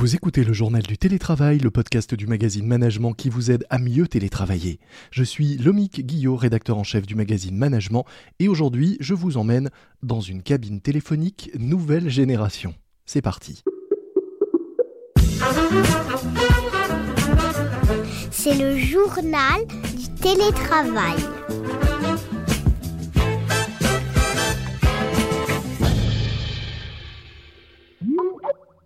Vous écoutez le journal du télétravail, le podcast du magazine Management qui vous aide à mieux télétravailler. Je suis Lomique Guillot, rédacteur en chef du magazine Management, et aujourd'hui je vous emmène dans une cabine téléphonique nouvelle génération. C'est parti. C'est le journal du télétravail.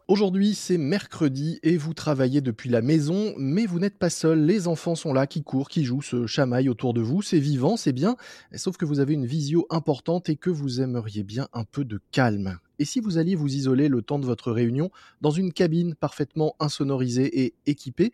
Aujourd'hui, c'est mercredi et vous travaillez depuis la maison, mais vous n'êtes pas seul. Les enfants sont là, qui courent, qui jouent, se chamaillent autour de vous. C'est vivant, c'est bien. Sauf que vous avez une visio importante et que vous aimeriez bien un peu de calme. Et si vous alliez vous isoler le temps de votre réunion dans une cabine parfaitement insonorisée et équipée,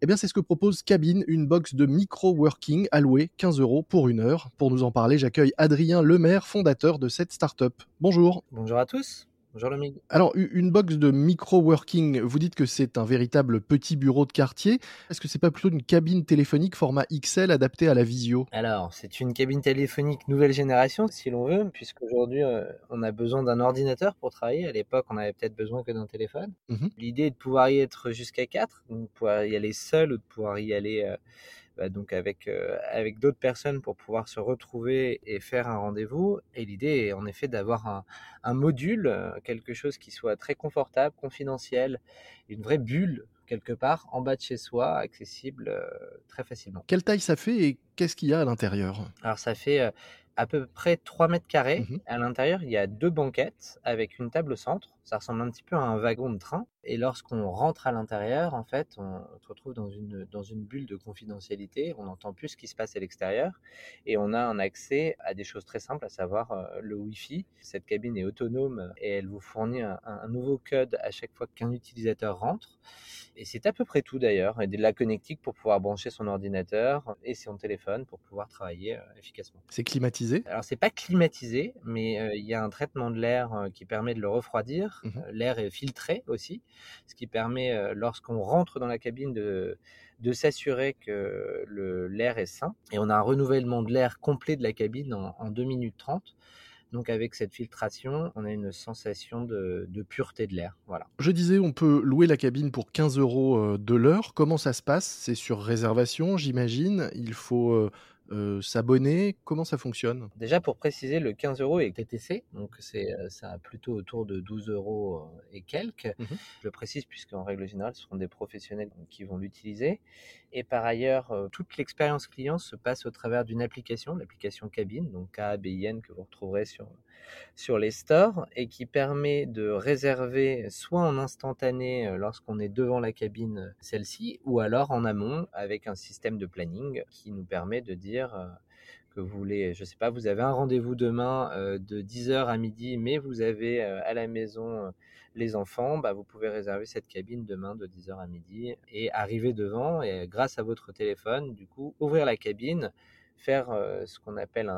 eh bien, c'est ce que propose Cabine, une box de micro-working allouée 15 euros pour une heure. Pour nous en parler, j'accueille Adrien Lemaire, fondateur de cette start-up. Bonjour. Bonjour à tous. Bonjour Lomig. Alors, une box de micro-working, vous dites que c'est un véritable petit bureau de quartier. Est-ce que c'est pas plutôt une cabine téléphonique format XL adaptée à la visio? Alors, c'est une cabine téléphonique nouvelle génération, si l'on veut, puisqu'aujourd'hui, euh, on a besoin d'un ordinateur pour travailler. À l'époque, on avait peut-être besoin que d'un téléphone. Mhm. L'idée est de pouvoir y être jusqu'à 4, de pouvoir y aller seul ou de pouvoir y aller euh, bah, donc avec, euh, avec d'autres personnes pour pouvoir se retrouver et faire un rendez-vous. Et l'idée est en effet d'avoir un, un module, euh, quelque chose qui soit très confortable, confidentiel, une vraie bulle quelque part en bas de chez soi, accessible euh, très facilement. Quelle taille ça fait et qu'est-ce qu'il y a à l'intérieur? Alors ça fait euh, à peu près 3 mètres carrés. Mhm. À l'intérieur, il y a deux banquettes avec une table au centre. Ça ressemble un petit peu à un wagon de train. Et lorsqu'on rentre à l'intérieur, en fait, on se retrouve dans une, dans une bulle de confidentialité. On n'entend plus ce qui se passe à l'extérieur. Et on a un accès à des choses très simples, à savoir euh, le Wi-Fi. Cette cabine est autonome et elle vous fournit un, un nouveau code à chaque fois qu'un utilisateur rentre. Et c'est à peu près tout d'ailleurs. Et de la connectique pour pouvoir brancher son ordinateur et son téléphone pour pouvoir travailler euh, efficacement. C'est climatisé? Alors c'est pas climatisé, mais euh, il y a un traitement de l'air qui permet de le refroidir. Mhm. Euh, l'air est filtré aussi, ce qui permet, euh, lorsqu'on rentre dans la cabine, de, de s'assurer que le- l'air est sain. Et on a un renouvellement de l'air complet de la cabine en, en 2 minutes 30. Donc avec cette filtration, on a une sensation de, de pureté de l'air. Voilà. Je disais, on peut louer la cabine pour 15 euros euh, de l'heure. Comment ça se passe? C'est sur réservation, j'imagine. Il faut euh, s'abonner. Comment ça fonctionne? Déjà pour préciser, le 15 euros est TTC, donc c'est euh, ça plutôt autour de 12 euros euh, et quelques. Mhm. Je le précise puisqu'en règle générale, ce seront des professionnels qui vont l'utiliser. Et par ailleurs, euh, toute l'expérience client se passe au travers d'une application, l'application Cabine, donc KABIN que vous retrouverez sur sur les stores et qui permet de réserver soit en instantané euh, lorsqu'on est devant la cabine euh, celle-ci ou alors en amont avec un système de planning qui nous permet de dire que vous voulez, je sais pas, vous avez un rendez-vous demain de 10h à midi, mais vous avez à la maison les enfants, bah, vous pouvez réserver cette cabine demain de 10h à midi et arriver devant et grâce à votre téléphone, du coup, ouvrir la cabine, faire euh, ce qu'on appelle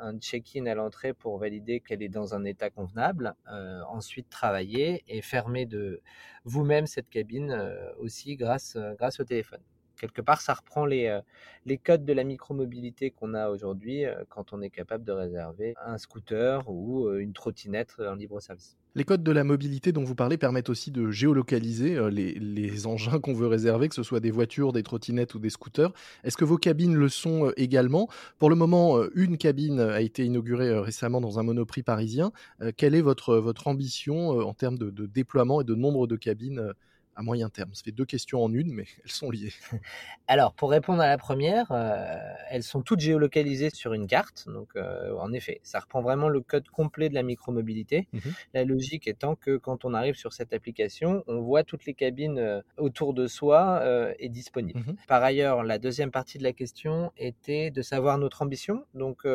un, check-in à l'entrée pour valider qu'elle est dans un état convenable, euh, ensuite travailler et fermer de vous-même cette cabine euh, aussi grâce, grâce au téléphone. Quelque part, ça reprend les, les codes de la micromobilité qu'on a aujourd'hui quand on est capable de réserver un scooter ou une trottinette en libre service. Les codes de la mobilité dont vous parlez permettent aussi de géolocaliser euh, les, engins qu'on veut réserver, que ce soit des voitures, des trottinettes ou des scooters. Est-ce que vos cabines le sont euh, également? Pour le moment, euh, une cabine a été inaugurée récemment dans un monoprix parisien. Quelle est votre, ambition en termes de, déploiement et de nombre de cabines à moyen terme Ça fait deux questions en une, mais elles sont liées. Alors, pour répondre à la première, euh, elles sont toutes géolocalisées sur une carte. Donc, euh, en effet, ça reprend vraiment le code complet de la micromobilité. Mhm. La logique étant que quand on arrive sur cette application, on voit toutes les cabines euh, autour de soi euh, et disponibles. Mhm. Par ailleurs, la deuxième partie de la question était de savoir notre ambition. Donc,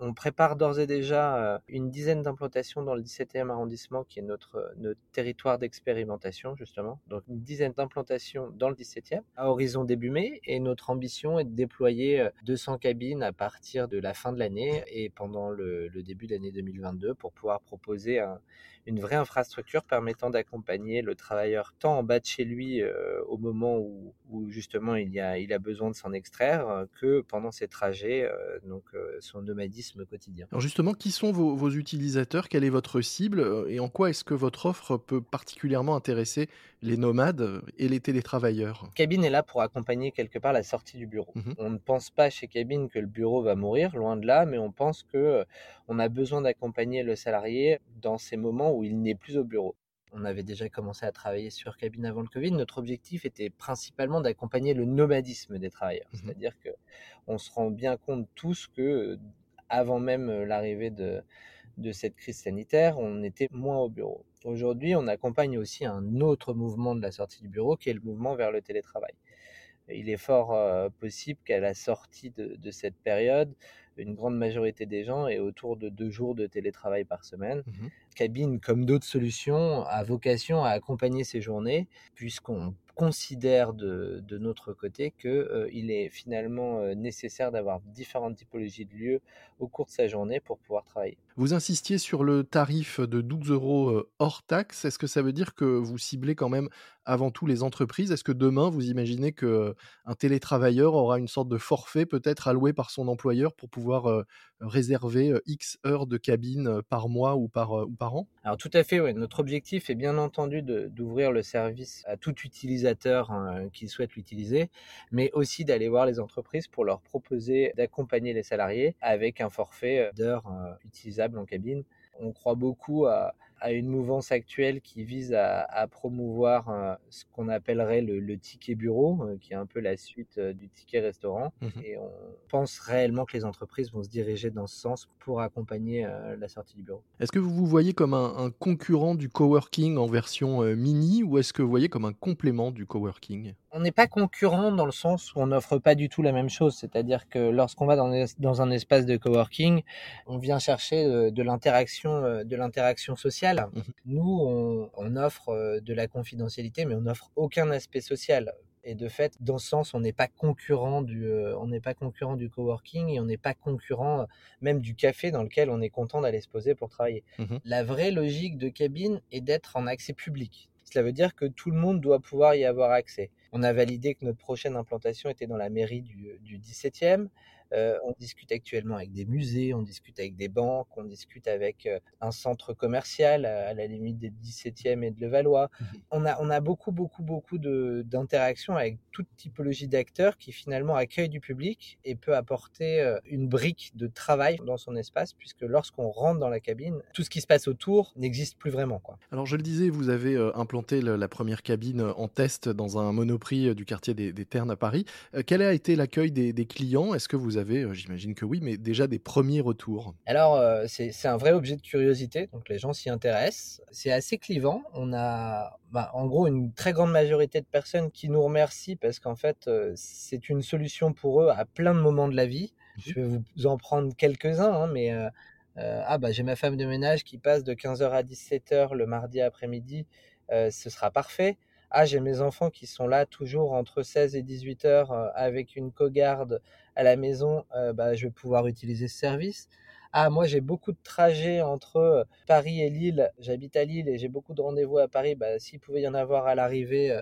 on prépare d'ores et déjà une dizaine d'implantations dans le 17e arrondissement, qui est notre, notre territoire d'expérimentation, justement. Donc, une dizaine d'implantations dans le 17e, à horizon début mai. Et notre ambition est de déployer euh, 200 cabines à partir de la fin de l'année et pendant le, le début de l'année 2022 pour pouvoir proposer un- une vraie infrastructure permettant d'accompagner le travailleur tant en bas de chez lui au moment où, où, justement il, y a, il a besoin de s'en extraire que pendant ses trajets, donc son nomadisme quotidien. Alors justement, qui sont vos, vos utilisateurs? Quelle est votre cible? Et en quoi est-ce que votre offre peut particulièrement intéresser les nomades et les télétravailleurs? Cabine est là pour accompagner quelque part la sortie du bureau. Mmh on ne pense pas chez Cabine que le bureau va mourir, loin de là, mais on pense que on a besoin d'accompagner le salarié dans ces moments où il n'est plus au bureau. On avait déjà commencé à travailler sur Cabine avant le Covid. Notre objectif était principalement d'accompagner le nomadisme des travailleurs. Mmh C'est-à-dire que on se rend bien compte tous que avant même l'arrivée de, de cette crise sanitaire, on était moins au bureau. Aujourd'hui, on accompagne aussi un autre mouvement de la sortie du bureau qui est le mouvement vers le télétravail. Il est fort euh, possible qu'à la sortie de, cette période, une grande majorité des gens aient autour de deux jours de télétravail par semaine. Mmh Cabine, comme d'autres solutions, a vocation à accompagner ces journées, puisqu'on considère de, notre côté qu'il euh, est finalement euh, nécessaire d'avoir différentes typologies de lieux au cours de sa journée pour pouvoir travailler. Vous insistiez sur le tarif de 12 euros euh, hors taxe. Est-ce que ça veut dire que vous ciblez quand même avant tout les entreprises? Est-ce que demain, vous imaginez qu'un télétravailleur aura une sorte de forfait peut-être alloué par son employeur pour pouvoir réserver X heures de cabine par mois ou par, ou par an? Alors tout à fait, oui. Notre objectif est bien entendu d'ouvrir le service à tout utilisateur hein, qui souhaite l'utiliser, mais aussi d'aller voir les entreprises pour leur proposer d'accompagner les salariés avec un forfait d'heures utilisables en cabine. On croit beaucoup à, à une mouvance actuelle qui vise à, promouvoir euh, ce qu'on appellerait le, ticket bureau, euh, qui est un peu la suite euh, du ticket restaurant. Mmh Et on pense réellement que les entreprises vont se diriger dans ce sens pour accompagner la sortie du bureau. Est-ce que vous vous voyez comme un, concurrent du coworking en version mini ou est-ce que vous voyez comme un complément du coworking? On n'est pas concurrent dans le sens où on n'offre pas du tout la même chose. C'est-à-dire que lorsqu'on va dans, dans, un espace de coworking, on vient chercher de l'interaction, de l'interaction sociale Mmh Nous, on, offre euh, de la confidentialité, mais on n'offre aucun aspect social. Et de fait, dans ce sens, on n'est pas concurrent du, euh, on n'est pas concurrent du coworking et on n'est pas concurrent euh, même du café dans lequel on est content d'aller se poser pour travailler. Mmh la vraie logique de cabine est d'être en accès public. Cela veut dire que tout le monde doit pouvoir y avoir accès. On a validé que notre prochaine implantation était dans la mairie du, du 17e. Euh, on discute actuellement avec des musées, on discute avec des banques, on discute avec euh, un centre commercial à, la limite des 17e et de Levallois. Mmh on, a, on a beaucoup, beaucoup, beaucoup d'interactions avec toute typologie d'acteurs qui finalement accueillent du public et peut apporter euh, une brique de travail dans son espace, puisque lorsqu'on rentre dans la cabine, tout ce qui se passe autour n'existe plus vraiment. Quoi. Alors je le disais, vous avez implanté la première cabine en test dans un monoprix du quartier des, Ternes à Paris. quel a été l'accueil des, des clients? Est-ce que vous avez euh, j'imagine que oui, mais déjà des premiers retours Alors, euh, c'est un vrai objet de curiosité, donc les gens s'y intéressent. C'est assez clivant. On a, bah, en gros, une très grande majorité de personnes qui nous remercient parce qu'en fait, euh, c'est une solution pour eux à plein de moments de la vie. Mmh Je vais vous en prendre quelques-uns, hein, mais ah bah j'ai ma femme de ménage qui passe de 15h à 17h le mardi après-midi, ce sera parfait. Ah, j'ai mes enfants qui sont là toujours entre 16 et 18 heures avec une cogarde à la maison, euh, bah, je vais pouvoir utiliser ce service. Ah, moi j'ai beaucoup de trajets entre euh, Paris et Lille. J'habite à Lille et j'ai beaucoup de rendez-vous à Paris. Bah, S'il pouvait y en avoir à l'arrivée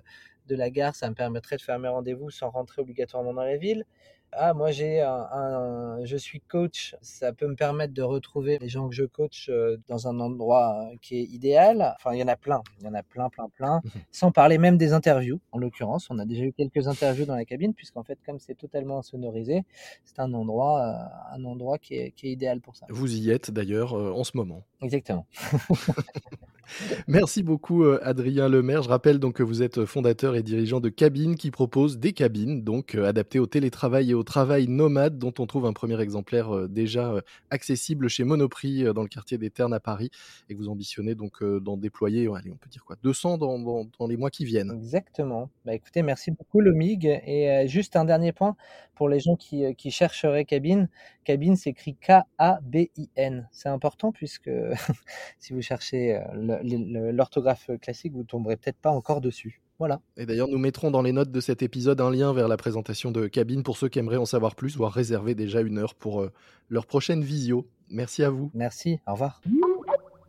de la gare, ça me permettrait de faire mes rendez-vous sans rentrer obligatoirement dans la ville. Ah, moi j'ai un, je suis coach, ça peut me permettre de retrouver les gens que je coach euh, dans un endroit euh, qui est idéal. Enfin, il y en a plein, il y en a plein, plein, plein. Sans parler même des interviews. En l'occurrence, on a déjà eu quelques interviews dans la cabine, puisqu'en fait, comme c'est totalement sonorisé, c'est un endroit, euh, un endroit qui est, qui est, idéal pour ça. Vous y êtes d'ailleurs en ce moment. Exactement. Merci beaucoup Adrien Lemaire. Je rappelle donc que vous êtes fondateur et dirigeant de Cabine qui propose des cabines donc adaptées au télétravail et au travail nomade, dont on trouve un premier exemplaire euh, déjà euh, accessible chez Monoprix euh, dans le quartier des Ternes à Paris, et que vous ambitionnez donc d'en déployer, on peut dire quoi, 200 dans, les mois qui viennent. Exactement. Bah, écoutez, merci beaucoup le MIG. Et juste un dernier point pour les gens qui, qui chercheraient cabine. Cabine s'écrit K-A-B-I-N. C'est important puisque si vous cherchez l'orthographe classique, vous tomberez peut-être pas encore dessus. Voilà. Et d'ailleurs, nous mettrons dans les notes de cet épisode un lien vers la présentation de Cabine pour ceux qui aimeraient en savoir plus, voire réserver déjà une heure pour euh, leur prochaine visio. Merci à vous. Merci, au revoir.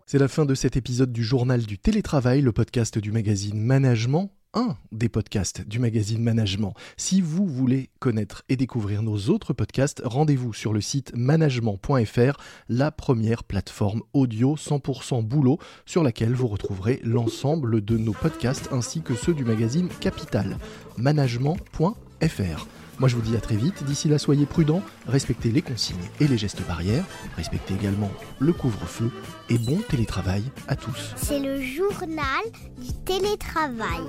C'est la fin de cet épisode du journal du télétravail, le podcast du magazine Management un des podcasts du magazine Management. Si vous voulez connaître et découvrir nos autres podcasts, rendez-vous sur le site management.fr, la première plateforme audio 100% boulot sur laquelle vous retrouverez l'ensemble de nos podcasts ainsi que ceux du magazine Capital. Management.fr. Moi je vous dis à très vite, d'ici là soyez prudents, respectez les consignes et les gestes barrières, respectez également le couvre-feu et bon télétravail à tous. C'est le journal du télétravail.